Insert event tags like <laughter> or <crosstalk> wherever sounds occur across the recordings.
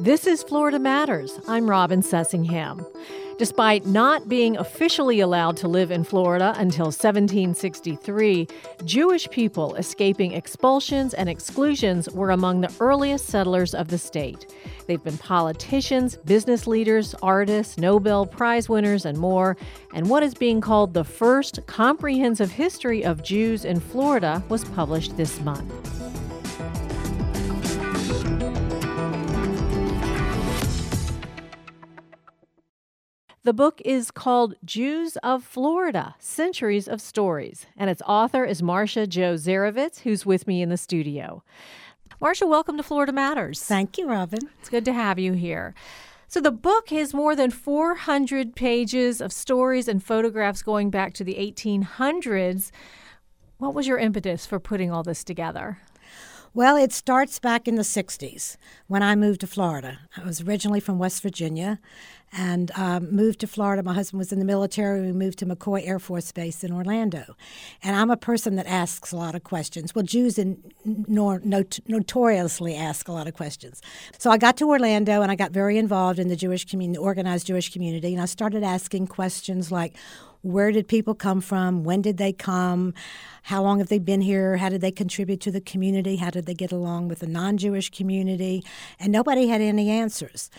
This is Florida Matters. I'm Robin Sussingham. Despite not being officially allowed to live in Florida until 1763, Jewish people escaping expulsions and exclusions were among the earliest settlers of the state. They've been politicians, business leaders, artists, Nobel Prize winners, and more. And what is being called the first comprehensive history of Jews in Florida was published this month. The book is called Jews of Florida Centuries of Stories, and its author is Marcia Jo Zerivitz, who's with me in the studio. Marcia, welcome to Florida Matters. Thank you, Robin. It's good to have you here. So, the book has more than 400 pages of stories and photographs going back to the 1800s. What was your impetus for putting all this together? Well, it starts back in the 60s when I moved to Florida. I was originally from West Virginia and um, moved to Florida. My husband was in the military. We moved to McCoy Air Force Base in Orlando. And I'm a person that asks a lot of questions. Well, Jews in, nor, not, notoriously ask a lot of questions. So I got to Orlando and I got very involved in the Jewish community, the organized Jewish community, and I started asking questions like, where did people come from? When did they come? How long have they been here? How did they contribute to the community? How did they get along with the non Jewish community? And nobody had any answers.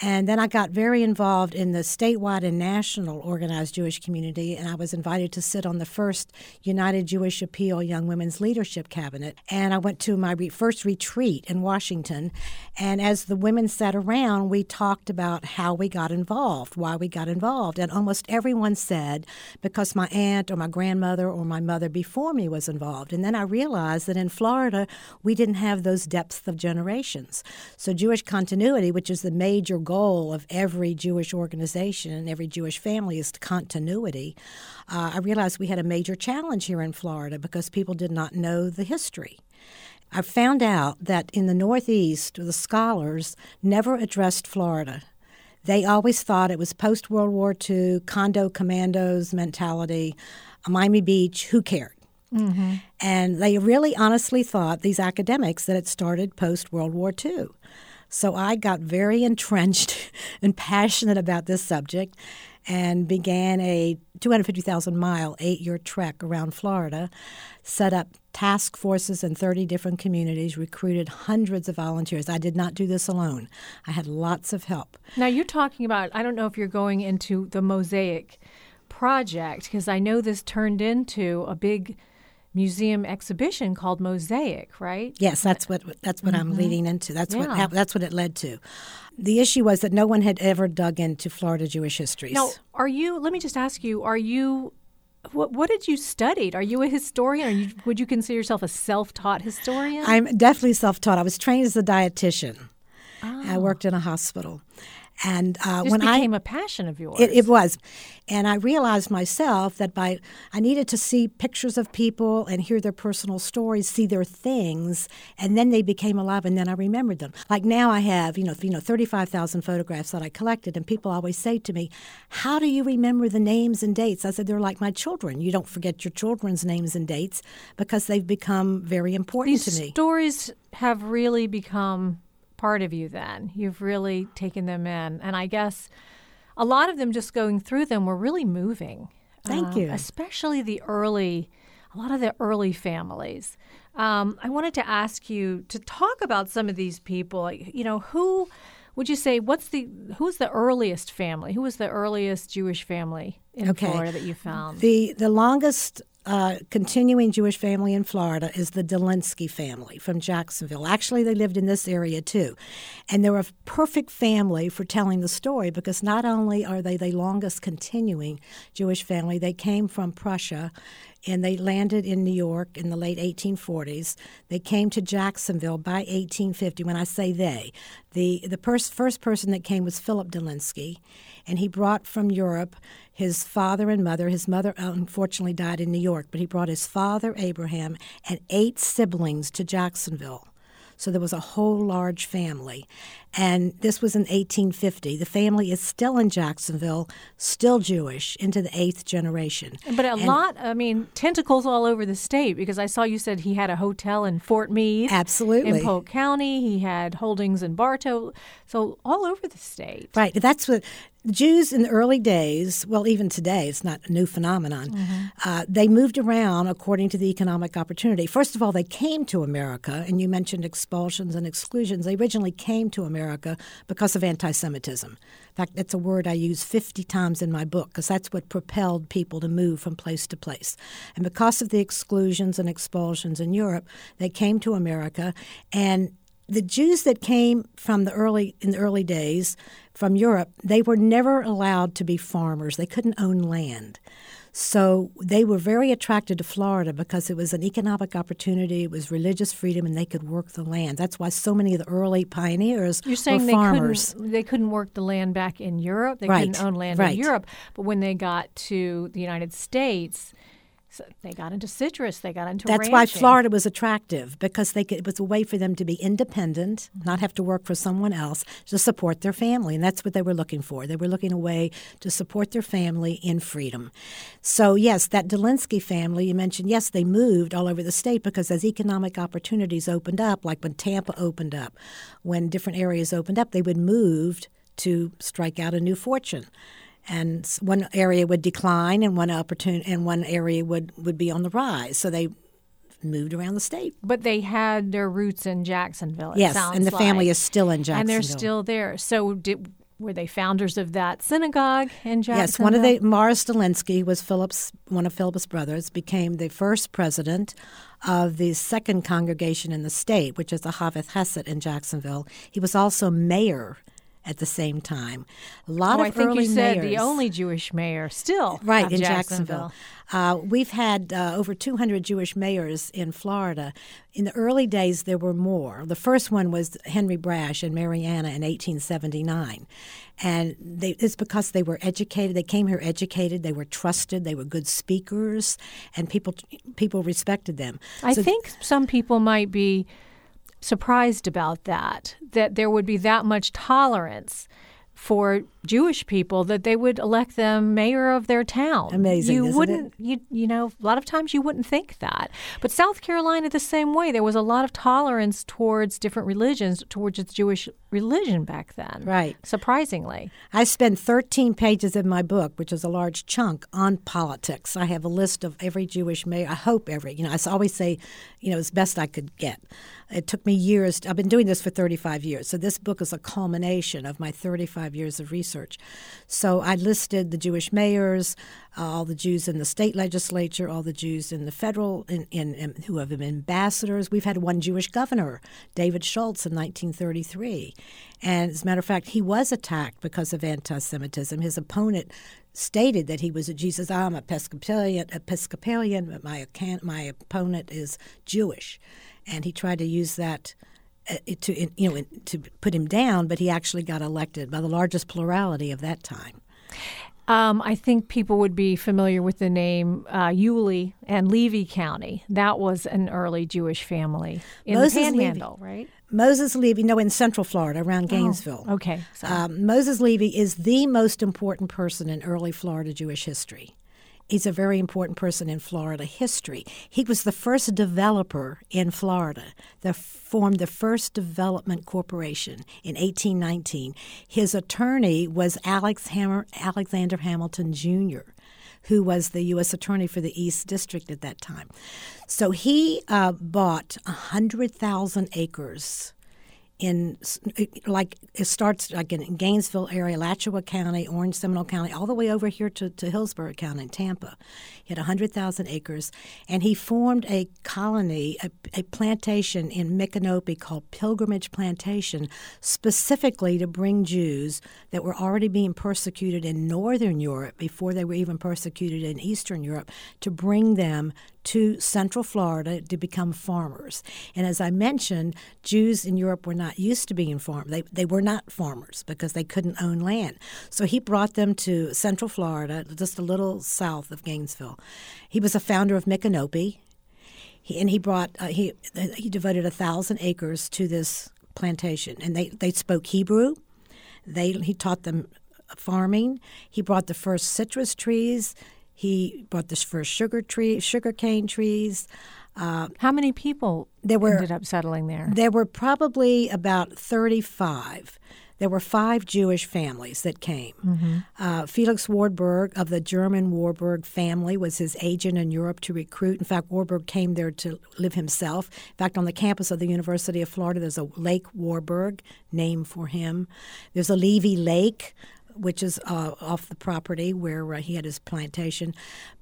And then I got very involved in the statewide and national organized Jewish community, and I was invited to sit on the first United Jewish Appeal Young Women's Leadership Cabinet. And I went to my re- first retreat in Washington. And as the women sat around, we talked about how we got involved, why we got involved. And almost everyone said, because my aunt or my grandmother or my mother before me was involved. And then I realized that in Florida, we didn't have those depths of generations. So Jewish continuity, which is the major goal of every Jewish organization and every Jewish family is continuity, uh, I realized we had a major challenge here in Florida because people did not know the history. I found out that in the Northeast, the scholars never addressed Florida. They always thought it was post World War II, condo commandos mentality, Miami Beach, who cared? Mm-hmm. And they really honestly thought, these academics, that it started post World War II. So I got very entrenched <laughs> and passionate about this subject and began a 250,000 mile, eight year trek around Florida, set up task forces in 30 different communities, recruited hundreds of volunteers. I did not do this alone, I had lots of help. Now, you're talking about, I don't know if you're going into the Mosaic project, because I know this turned into a big museum exhibition called Mosaic, right? Yes, that's what that's what mm-hmm. I'm leading into. That's yeah. what that's what it led to. The issue was that no one had ever dug into Florida Jewish histories. Now, are you? Let me just ask you: Are you? What, what did you study? Are you a historian? Are you, would you consider yourself a self-taught historian? I'm definitely self-taught. I was trained as a dietitian. Oh. I worked in a hospital, and uh, when I became a passion of yours, it, it, was, and I realized myself that by I needed to see pictures of people and hear their personal stories, see their things, and then they became alive, and then I remembered them. Like now, I have you know you know thirty five thousand photographs that I collected, and people always say to me, "How do you remember the names and dates?" I said, "They're like my children. You don't forget your children's names and dates because they've become very important These to me." Stories have really become part of you then. You've really taken them in. And I guess a lot of them just going through them were really moving. Thank um, you. Especially the early, a lot of the early families. Um, I wanted to ask you to talk about some of these people. You know, who would you say what's the who's the earliest family? Who was the earliest Jewish family in okay. Florida that you found? The the longest uh, continuing Jewish family in Florida is the Dzialynski family from Jacksonville. Actually, they lived in this area too. And they're a perfect family for telling the story because not only are they the longest continuing Jewish family, they came from Prussia and they landed in New York in the late 1840s. They came to Jacksonville by 1850. When I say they, the, the first person that came was Philip Dzialynski, and he brought from Europe his father and mother. His mother uh, unfortunately died in New York, but he brought his father, Abraham, and eight siblings to Jacksonville. So there was a whole large family. And this was in 1850. The family is still in Jacksonville, still Jewish, into the eighth generation. But a and lot, I mean, tentacles all over the state because I saw you said he had a hotel in Fort Meade. Absolutely. In Polk County. He had holdings in Bartow. So all over the state. Right. That's what Jews in the early days, well, even today, it's not a new phenomenon. Mm-hmm. Uh, they moved around according to the economic opportunity. First of all, they came to America, and you mentioned expulsions and exclusions. They originally came to America because of anti Semitism. In fact, that's a word I use 50 times in my book because that's what propelled people to move from place to place. And because of the exclusions and expulsions in Europe, they came to America, and the Jews that came from the early in the early days from Europe, they were never allowed to be farmers. They couldn't own land. So they were very attracted to Florida because it was an economic opportunity, it was religious freedom, and they could work the land. That's why so many of the early pioneers You're saying were they farmers. Couldn't, they couldn't work the land back in Europe. They right. couldn't own land right. in Europe. But when they got to the United States, so they got into citrus. They got into That's ranching. why Florida was attractive because they could, it was a way for them to be independent, mm-hmm. not have to work for someone else to support their family, and that's what they were looking for. They were looking a way to support their family in freedom. So yes, that Dzialynski family you mentioned, yes, they moved all over the state because as economic opportunities opened up, like when Tampa opened up, when different areas opened up, they would move to strike out a new fortune and one area would decline and one opportunity and one area would, would be on the rise. So they moved around the state. But they had their roots in Jacksonville. yes, and the like. family is still in Jacksonville. And they're still there. So did, were they founders of that synagogue in Jacksonville? Yes, one of the Morris Dzialynski was Philip's one of Philip's brothers, became the first president of the second congregation in the state, which is the Ahavath Chesed in Jacksonville. He was also mayor at the same time. A lot oh, of I think early you said mayors, the only Jewish mayor still right in Jacksonville. Jacksonville. Uh, we've had uh, over 200 Jewish mayors in Florida. In the early days, there were more. The first one was Henry Brash and Marianna in 1879. And they, it's because they were educated. They came here educated. They were trusted. They were good speakers, and people people respected them. I so think some people might be surprised about that, that there would be that much tolerance for Jewish people that they would elect them mayor of their town. Amazing, you wouldn't it? you you know a lot of times you wouldn't think that, but South Carolina the same way. There was a lot of tolerance towards different religions, towards the Jewish religion back then. Right. Surprisingly, I spend 13 pages of my book, which is a large chunk, on politics. I have a list of every Jewish mayor. I hope every. You know, I always say, you know, as best I could get. It took me years. I've been doing this for 35 years. So this book is a culmination of my 35 years of research. So I listed the Jewish mayors, uh, all the Jews in the state legislature, all the Jews in the federal, in, in, in, who have been ambassadors. We've had one Jewish governor, David Sholtz, in 1933. And as a matter of fact, he was attacked because of anti Semitism. His opponent stated that he was a Jesus. I'm Episcopalian, Episcopalian, but my, my opponent is Jewish and he tried to use that uh, to you know to put him down, but he actually got elected by the largest plurality of that time. Um, I think people would be familiar with the name uh, Yulee and Levy County. That was an early Jewish family in Moses the Panhandle, Levy. right? Moses Levy, no, in Central Florida, around oh, Gainesville. Oh, okay. Um, Moses Levy is the most important person in early Florida Jewish history. He's a very important person in Florida history. He was the first developer in Florida that formed the first development corporation in 1819. His attorney was Alex Hammer, Alexander Hamilton Jr., who was the U.S. Attorney for the East District at that time. So he uh, bought 100,000 acres in like it starts like in Gainesville area, Alachua County, Orange Seminole County, all the way over here to, to Hillsborough County in Tampa. He had 100,000 acres, and he formed a colony, a, a plantation in Micanopy called Pilgrimage Plantation, specifically to bring Jews that were already being persecuted in Northern Europe before they were even persecuted in Eastern Europe, to bring them to Central Florida to become farmers. And as I mentioned, Jews in Europe were not used to being farmers. They, they were not farmers because they couldn't own land. So he brought them to Central Florida, just a little south of Gainesville. He was a founder of Micanopy. He, and he brought uh, he he devoted a thousand acres to this plantation, and they they spoke Hebrew. They he taught them farming. He brought the first citrus trees. He brought the first sugar tree, sugar cane trees. Uh, How many people there were, ended up settling there? There were probably about 35. There were five Jewish families that came. Mm-hmm. Uh, Felix Warburg of the German Warburg family was his agent in Europe to recruit. In fact, Warburg came there to live himself. In fact, on the campus of the University of Florida, there's a Lake Warburg named for him. There's a Levy Lake, which is uh, off the property where uh, he had his plantation.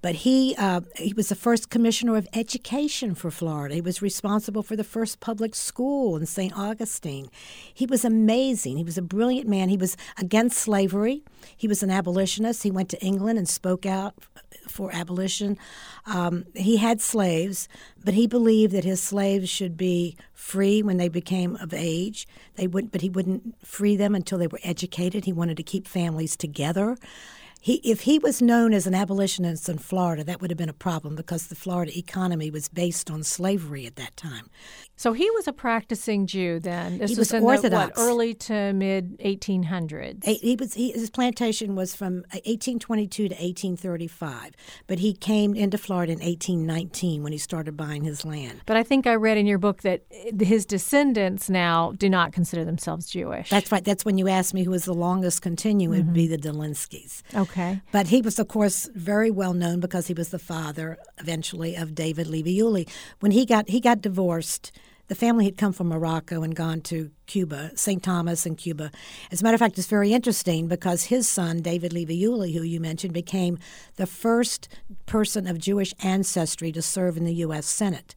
But he uh, he was the first commissioner of education for Florida. He was responsible for the first public school in St. Augustine. He was amazing. He was a brilliant man. He was against slavery. He was an abolitionist. He went to England and spoke out for abolition. Um, he had slaves, but he believed that his slaves should be free when they became of age. They would, but he wouldn't free them until they were educated. He wanted to keep families together. He, if he was known as an abolitionist in Florida, that would have been a problem because the Florida economy was based on slavery at that time. So he was a practicing Jew then. This he was, was Orthodox. The, what, early to mid 1800s. He was he, his plantation was from 1822 to 1835, but he came into Florida in 1819 when he started buying his land. But I think I read in your book that his descendants now do not consider themselves Jewish. That's right. That's when you asked me who was the longest continuing. Mm-hmm. Would be the Dzialynskis. Okay. But he was, of course, very well known because he was the father eventually of David Levy When he got he got divorced the family had come from Morocco and gone to Cuba, St. Thomas in Cuba. As a matter of fact, it's very interesting because his son, David Levy-Yulee, who you mentioned, became the first person of Jewish ancestry to serve in the U.S. Senate.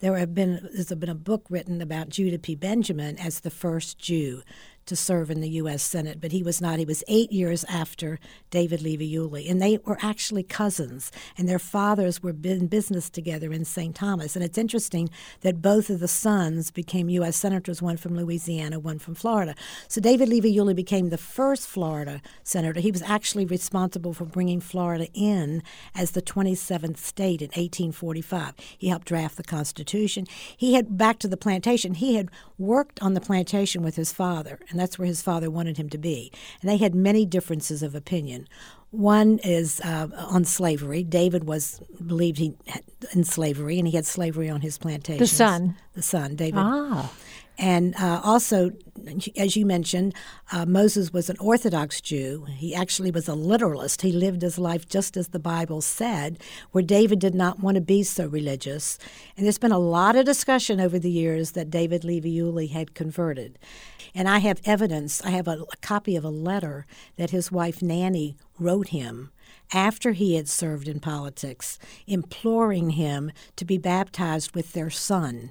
There have been there's been a book written about Judah P. Benjamin as the first Jew to serve in the U.S. Senate, but he was not. He was eight years after David Levy-Yulee, and they were actually cousins, and their fathers were in business together in St. Thomas. And it's interesting that both of the sons became U.S. senators, one from Louisiana, one from Florida. So David Levy-Yulee became the first Florida senator. He was actually responsible for bringing Florida in as the 27th state in 1845. He helped draft the Constitution. He had back to the plantation. He had worked on the plantation with his father, and that's where his father wanted him to be. And they had many differences of opinion. One is uh, on slavery. David was believed he in slavery, and he had slavery on his plantation. The son, the son, David. Ah. And uh, also, as you mentioned, uh, Moses was an Orthodox Jew. He actually was a literalist. He lived his life just as the Bible said, where David did not want to be so religious. And there's been a lot of discussion over the years that David Levy-Yulee had converted. And I have evidence, I have a, a copy of a letter that his wife Nanny wrote him after he had served in politics, imploring him to be baptized with their son.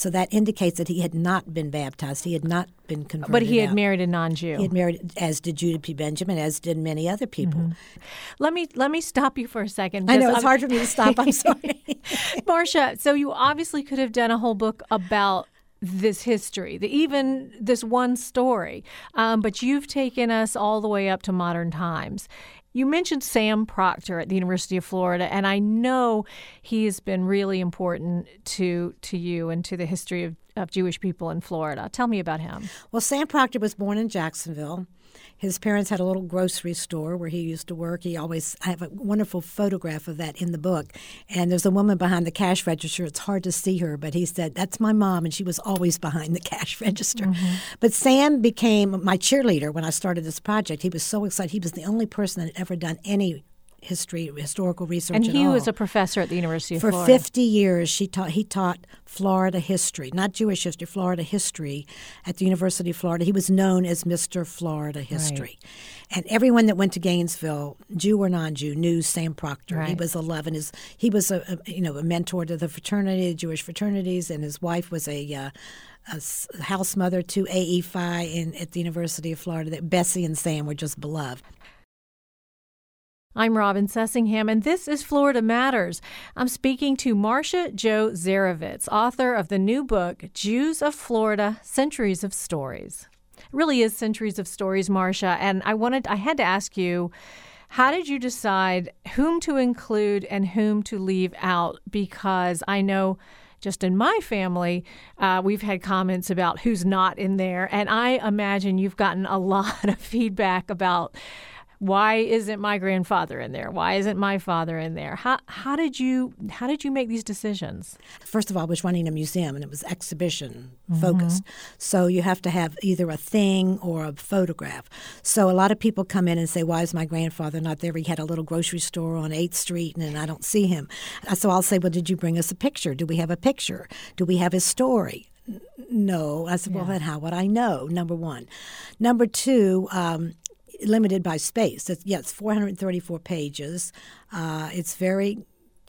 So that indicates that he had not been baptized. He had not been converted. But he had out. married a non-Jew. He had married, as did Judah P. Benjamin, as did many other people. Mm-hmm. Let me let me stop you for a second. I know it's I'm, hard for me to stop. I'm sorry, <laughs> Marcia. So you obviously could have done a whole book about this history, the, even this one story, um, but you've taken us all the way up to modern times. You mentioned Sam Proctor at the University of Florida, and I know he has been really important to to you and to the history of, of Jewish people in Florida. Tell me about him. Well, Sam Proctor was born in Jacksonville. His parents had a little grocery store where he used to work. He always, I have a wonderful photograph of that in the book. And there's a woman behind the cash register. It's hard to see her, but he said, That's my mom. And she was always behind the <laughs> cash register. Mm-hmm. But Sam became my cheerleader when I started this project. He was so excited. He was the only person that had ever done any history, historical research. And he all. was a professor at the University of For Florida. For 50 years, she taught, he taught Florida history, not Jewish history, Florida history at the University of Florida. He was known as Mr. Florida History. Right. And everyone that went to Gainesville, Jew or non-Jew, knew Sam Proctor. Right. He was 11. His, he was a, a, you know a mentor to the fraternity, the Jewish fraternities, and his wife was a uh, a house mother to A.E. Phi in, at the University of Florida. That Bessie and Sam were just beloved. I'm Robin Sussingham, and this is Florida Matters. I'm speaking to Marcia Jo Zerivitz, author of the new book, Jews of Florida Centuries of Stories. It really is centuries of stories, Marcia. And I wanted, I had to ask you, How did you decide whom to include and whom to leave out? Because I know just in my family, uh, we've had comments about who's not in there. And I imagine you've gotten a <laughs> lot of feedback about why isn't my grandfather in there? Why isn't my father in there? How, how did you how did you make these decisions? First of all, I was running a museum and it was exhibition focused. Mm-hmm. So you have to have either a thing or a photograph. So a lot of people come in and say, "Why is my grandfather not there? He had a little grocery store on 8th Street and I don't see him." So I'll say, "Well, did you bring us a picture? Do we have a picture? Do we have his story?" no. I said, well, then how would I know? Number one. Number two, um, limited by space. It's, yeah, it's 434 pages. Uh, it's very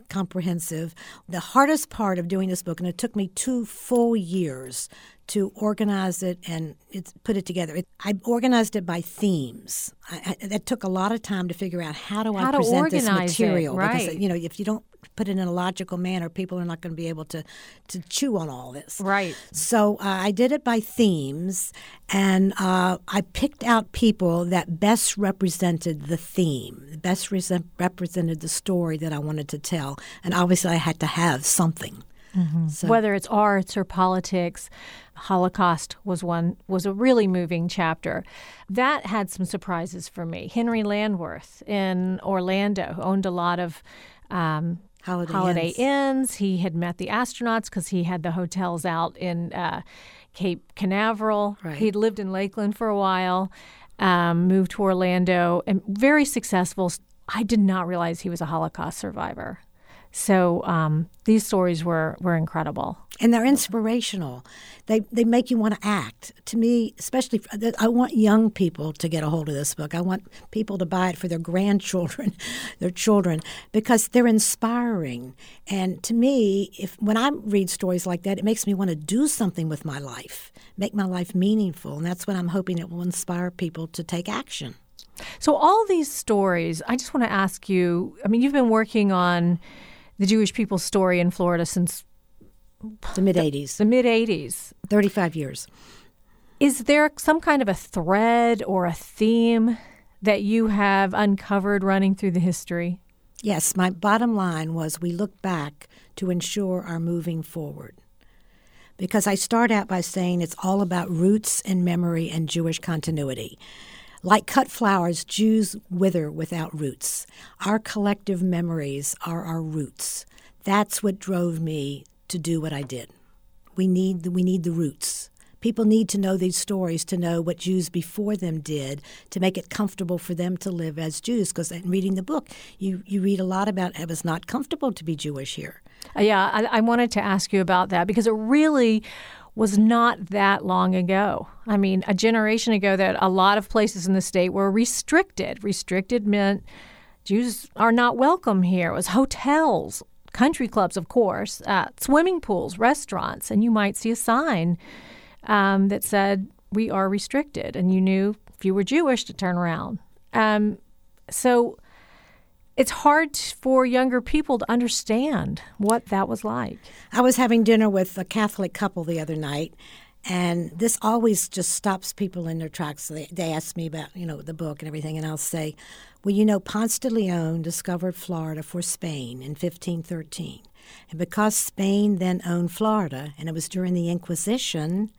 comprehensive. The hardest part of doing this book, and it took me two full years to organize it and put it together. It, I organized it by themes. I, I, that took a lot of time to figure out how do how I present this material. It, right. Because you know, if you don't put it in a logical manner, people are not going to be able to to chew on all this. Right. So uh, I did it by themes, and uh, I picked out people that best represented the theme, best re- represented the story that I wanted to tell, and obviously I had to have something. Mm-hmm. So. Whether it's arts or politics, Holocaust was one was a really moving chapter. That had some surprises for me. Henri Landwirth in Orlando owned a lot of um, Holiday, Holiday Inns. Inns. He had met the astronauts because he had the hotels out in uh, Cape Canaveral. Right. He'd lived in Lakeland for a while, um, moved to Orlando, and very successful. I did not realize he was a Holocaust survivor. So um, these stories were were incredible, and they're inspirational. They they make you want to act. To me, especially, I want young people to get a hold of this book. I want people to buy it for their <laughs> grandchildren, their children, because they're inspiring. And to me, if when I read stories like that, it makes me want to do something with my life, make my life meaningful, and that's what I'm hoping it will inspire people to take action. So all these stories, I just want to ask you. I mean, you've been working on the Jewish people's story in Florida since the mid 80s. The, the mid 80s. 35 years. Is there some kind of a thread or a theme that you have uncovered running through the history? Yes, my bottom line was we look back to ensure our moving forward. Because I start out by saying it's all about roots and memory and Jewish continuity. Like cut flowers, Jews wither without roots. Our collective memories are our roots. That's what drove me to do what I did. We need the, we need the roots. People need to know these stories to know what Jews before them did to make it comfortable for them to live as Jews. Because in reading the book, you, you read a lot about it was not comfortable to be Jewish here. Yeah, I, I wanted to ask you about that because it really was not that long ago. I mean, a generation ago, that a lot of places in the state were restricted. Restricted meant Jews are not welcome here. It was hotels, country clubs, of course, uh, swimming pools, restaurants, and you might see a sign um, that said, We are restricted. And you knew if you were Jewish to turn around. Um, so it's hard for younger people to understand what that was like. I was having dinner with a Catholic couple the other night, and this always just stops people in their tracks. They, they ask me about, you know, the book and everything, and I'll say, well, you know, Ponce de Leon discovered Florida for Spain in 1513. And because Spain then owned Florida, and it was during the Inquisition,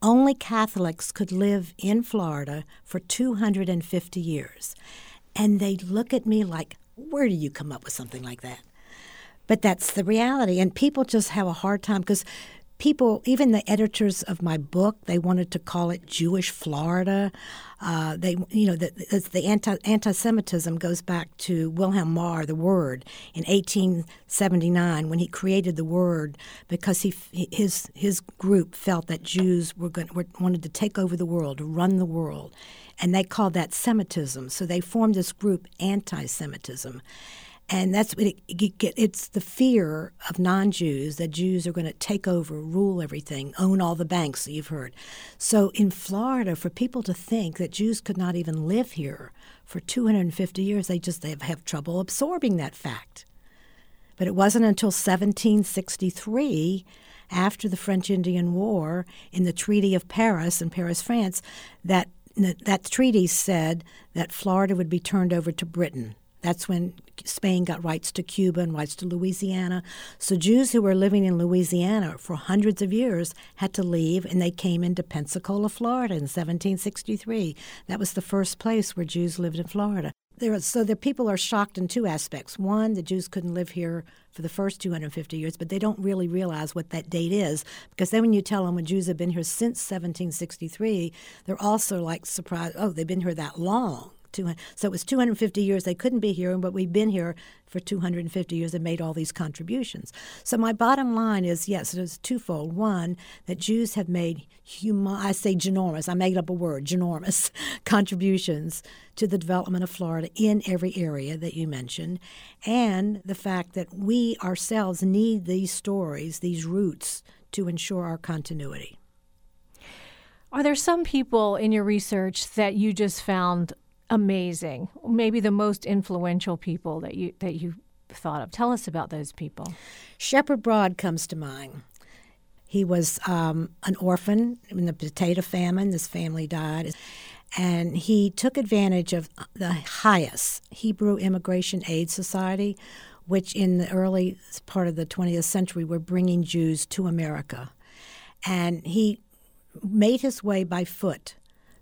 only Catholics could live in Florida for 250 years. And they look at me like, where do you come up with something like that? But that's the reality. And people just have a hard time because people, even the editors of my book, they wanted to call it Jewish Florida. Uh, they, you know, the, the anti anti-Semitism goes back to Wilhelm Marr, the word, in 1879 when he created the word because he his his group felt that Jews were going wanted to take over the world, run the world, and they called that Semitism. So they formed this group, anti-Semitism. And that's what it, it, it's the fear of non Jews that Jews are going to take over, rule everything, own all the banks that you've heard. So in Florida, for people to think that Jews could not even live here for 250 years, they just they have, have trouble absorbing that fact. But it wasn't until 1763 after the French Indian War in the Treaty of Paris in Paris, France, that That treaty said that Florida would be turned over to Britain. That's when Spain got rights to Cuba and rights to Louisiana. So Jews who were living in Louisiana for hundreds of years had to leave, and they came into Pensacola, Florida in 1763. That was the first place where Jews lived in Florida. There, so the people are shocked in two aspects. One, the Jews couldn't live here for the first 250 years, but they don't really realize what that date is because then when you tell them when Jews have been here since 1763, they're also like surprised. Oh, they've been here that long. So it was 250 years they couldn't be here, but we've been here for 250 years and made all these contributions. So my bottom line is yes, it is twofold. One, that Jews have made, I say ginormous, I made up a word, ginormous <laughs> contributions to the development of Florida in every area that you mentioned, and the fact that we ourselves need these stories, these roots, to ensure our continuity. Are there some people in your research that you just found amazing? Maybe the most influential people that you that you thought of. Tell us about those people. Shepard Broad comes to mind. He was um, an orphan in the potato famine. This family died. And he took advantage of the HIAS, Hebrew Immigration Aid Society, which in the early part of the 20th century were bringing Jews to America. And he made his way by foot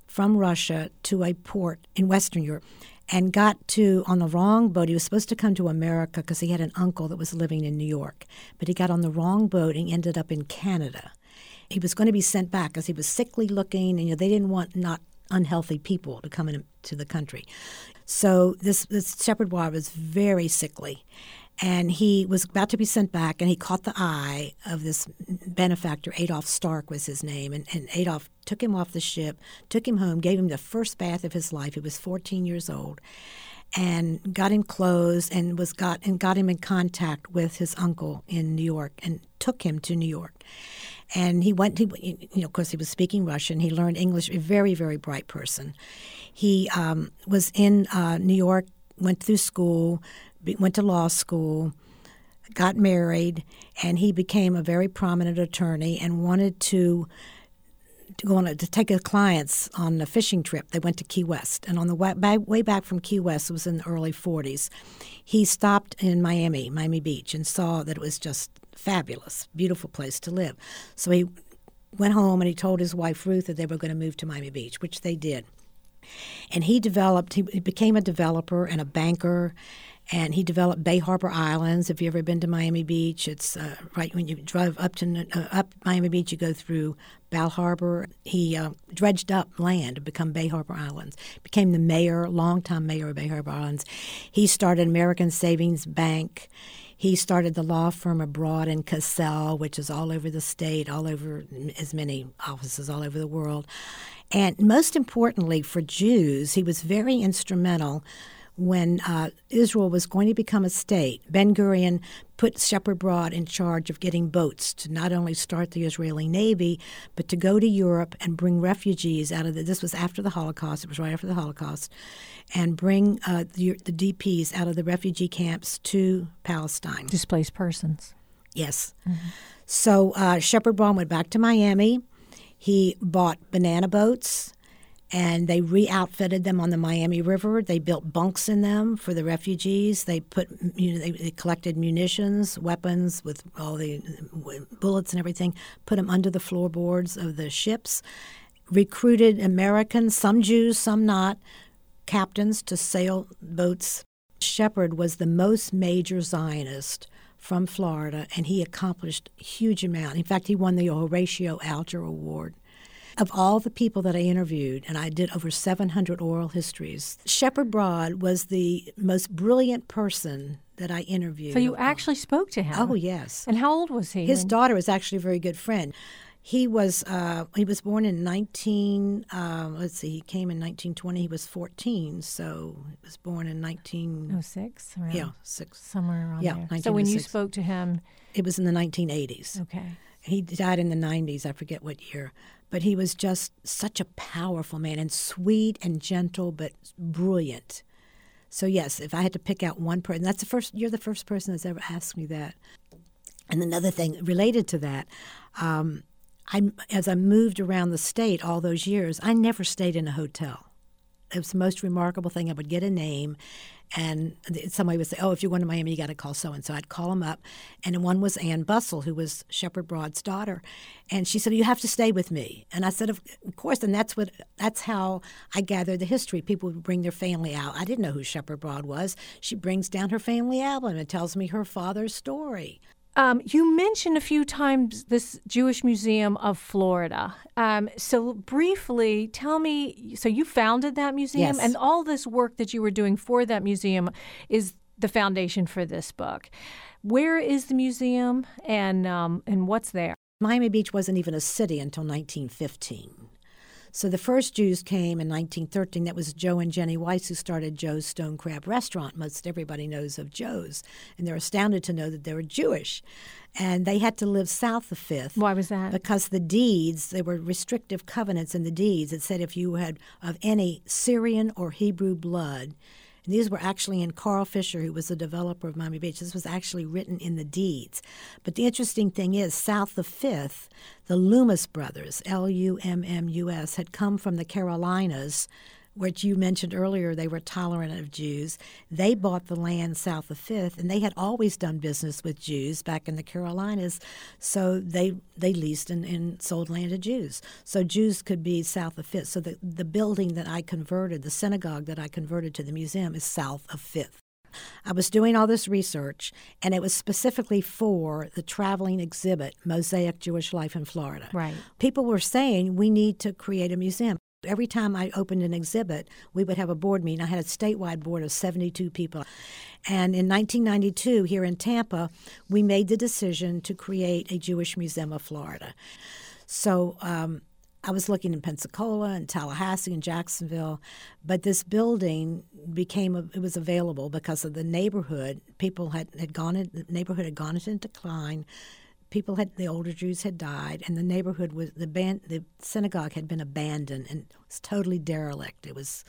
from Russia to a port in Western Europe and got to on the wrong boat. He was supposed to come to America because he had an uncle that was living in New York, but he got on the wrong boat and ended up in Canada. He was going to be sent back because he was sickly looking, and you know, they didn't want not unhealthy people to come into the country. So this this shepherd boy was very sickly, and he was about to be sent back and he caught the eye of this benefactor adolf stark was his name. And, and adolf took him off the ship took him home gave him the first bath of his life. He was 14 years old and got him clothes and was got and got him in contact with his uncle in new york and took him to new york. And he went to you know of course he was speaking russian. He learned english a very very bright person. He um, was in uh, new york went through school went to law school, got married, and he became a very prominent attorney and wanted to to go on a, to take his clients on a fishing trip. They went to Key West, and on the way way back from Key West, it was in the early 40s. He stopped in Miami, Miami Beach, and saw that it was just fabulous, beautiful place to live. So he went home and he told his wife Ruth that they were going to move to Miami Beach, which they did. And he developed. He became a developer and a banker and he developed Bay Harbor Islands. If you've ever been to Miami Beach, it's uh, right when you drive up to uh, up Miami Beach, you go through Bal Harbor. He uh, dredged up land to become Bay Harbor Islands. Became the mayor, longtime mayor of Bay Harbor Islands. He started American Savings Bank. He started the law firm Broad and Cassel, which is all over the state, all over as many offices all over the world. And most importantly, for Jews, he was very instrumental when uh, Israel was going to become a state, Ben Gurion put Shepard Broad in charge of getting boats to not only start the Israeli Navy, but to go to Europe and bring refugees out of the. This was after the Holocaust. It was right after the Holocaust, and bring uh, the, the DPs out of the refugee camps to Palestine. Displaced persons. Yes. Mm-hmm. So uh, Shepherd Broad went back to Miami. He bought banana boats and they re-outfitted them on the Miami River. They built bunks in them for the refugees. They put, you know, they, they, collected munitions, weapons with all the bullets and everything. Put them under the floorboards of the ships. Recruited Americans, some Jews, some not, captains to sail boats. Shepard was the most major Zionist from Florida, and he accomplished a huge amount. In fact, he won the Horatio Alger Award of all the people that I interviewed, and I did over 700 oral histories, Shepard Broad was the most brilliant person that I interviewed. So you actually spoke to him? Oh, yes. And how old was he? His daughter was actually a very good friend. He was uh, he was born in 19. Uh, let's see, he came in 1920. He was 14, so he was born in 1906. Oh, yeah, six somewhere around yeah, there. So when you spoke to him, it was in the 1980s. Okay. He died in the 90s. I forget what year but he was just such a powerful man and sweet and gentle but brilliant. So yes, if I had to pick out one person, that's the first. You're the first person that's ever asked me that. And another thing related to that, um, I, as I moved around the state all those years, I never stayed in a hotel. It was the most remarkable thing. I would get a name, and somebody would say, "Oh, if you're going to Miami, you got to call so and so." I'd call them up, and one was Ann Bustle, who was Shepard Broad's daughter, and she said, "You have to stay with me." And I said, "Of course." And that's what that's how I gathered the history. People would bring their family out. I didn't know who Shepard Broad was. She brings down her family album and tells me her father's story. Um, you mentioned a few times this Jewish Museum of Florida. Um, so, briefly, tell me so you founded that museum, yes. and all this work that you were doing for that museum is the foundation for this book. Where is the museum, and um, and what's there? Miami Beach wasn't even a city until 1915. So the first Jews came in 1913. That was Joe and Jenny Weiss who started Joe's Stone Crab Restaurant. Most everybody knows of Joe's, and they're astounded to know that they were Jewish. And they had to live south of Fifth. Why was that? Because the deeds, there were restrictive covenants in the deeds. It said if you had of any Syrian or Hebrew blood, and these were actually in Carl Fisher, who was the developer of Miami Beach. This was actually written in the deeds. But the interesting thing is, south of Fifth, the Lummus brothers, L U M M U S, had come from the Carolinas which you mentioned earlier, they were tolerant of Jews. They bought the land south of Fifth, and they had always done business with Jews back in the Carolinas. So they they leased and, and sold land to Jews. So Jews could be south of Fifth. So the, the building that I converted, the synagogue that I converted to the museum, is south of Fifth. I was doing all this research, and it was specifically for the traveling exhibit, Mosaic Jewish Life in Florida. Right. People were saying we need to create a museum. Every time I opened an exhibit, we would have a board meeting. I had a statewide board of 72 people. And in 1992, here in Tampa, we made the decision to create a Jewish Museum of Florida. So um, I was looking in Pensacola and Tallahassee and Jacksonville, but this building became it was available because of the neighborhood. People had, had gone in, the neighborhood had gone into decline people had the older Jews had died, and the neighborhood was the ban- the synagogue had been abandoned and was totally derelict. It was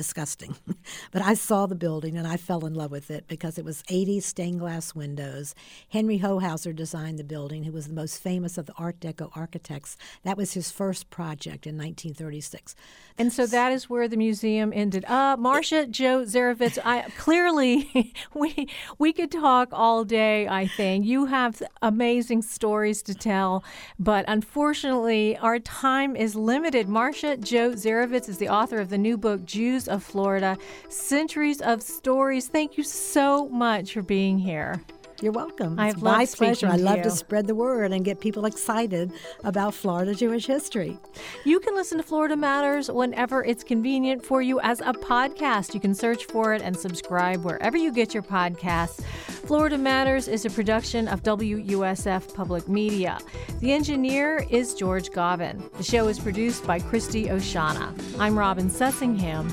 disgusting. <laughs> but I saw the building and I fell in love with it because it was 80 stained glass windows. Henry Hohauser designed the building, who was the most famous of the Art Deco architects. That was his first project in 1936. And so that is where the museum ended. Uh, Marcia Jo Zerivitz, I clearly <laughs> we we could talk all day, I think. You have amazing stories to tell, but unfortunately our time is limited. Marcia Jo Zerivitz is the author of the new book Jews of Florida, Centuries of Stories. Thank you so much for being here. You're welcome. I've it's my pleasure. I love you. to spread the word and get people excited about Florida Jewish history. You can listen to Florida Matters whenever it's convenient for you as a podcast. You can search for it and subscribe wherever you get your podcasts. Florida Matters is a production of WUSF Public Media. The engineer is George Govin. The show is produced by Christy Oshana. I'm Robin Sussingham.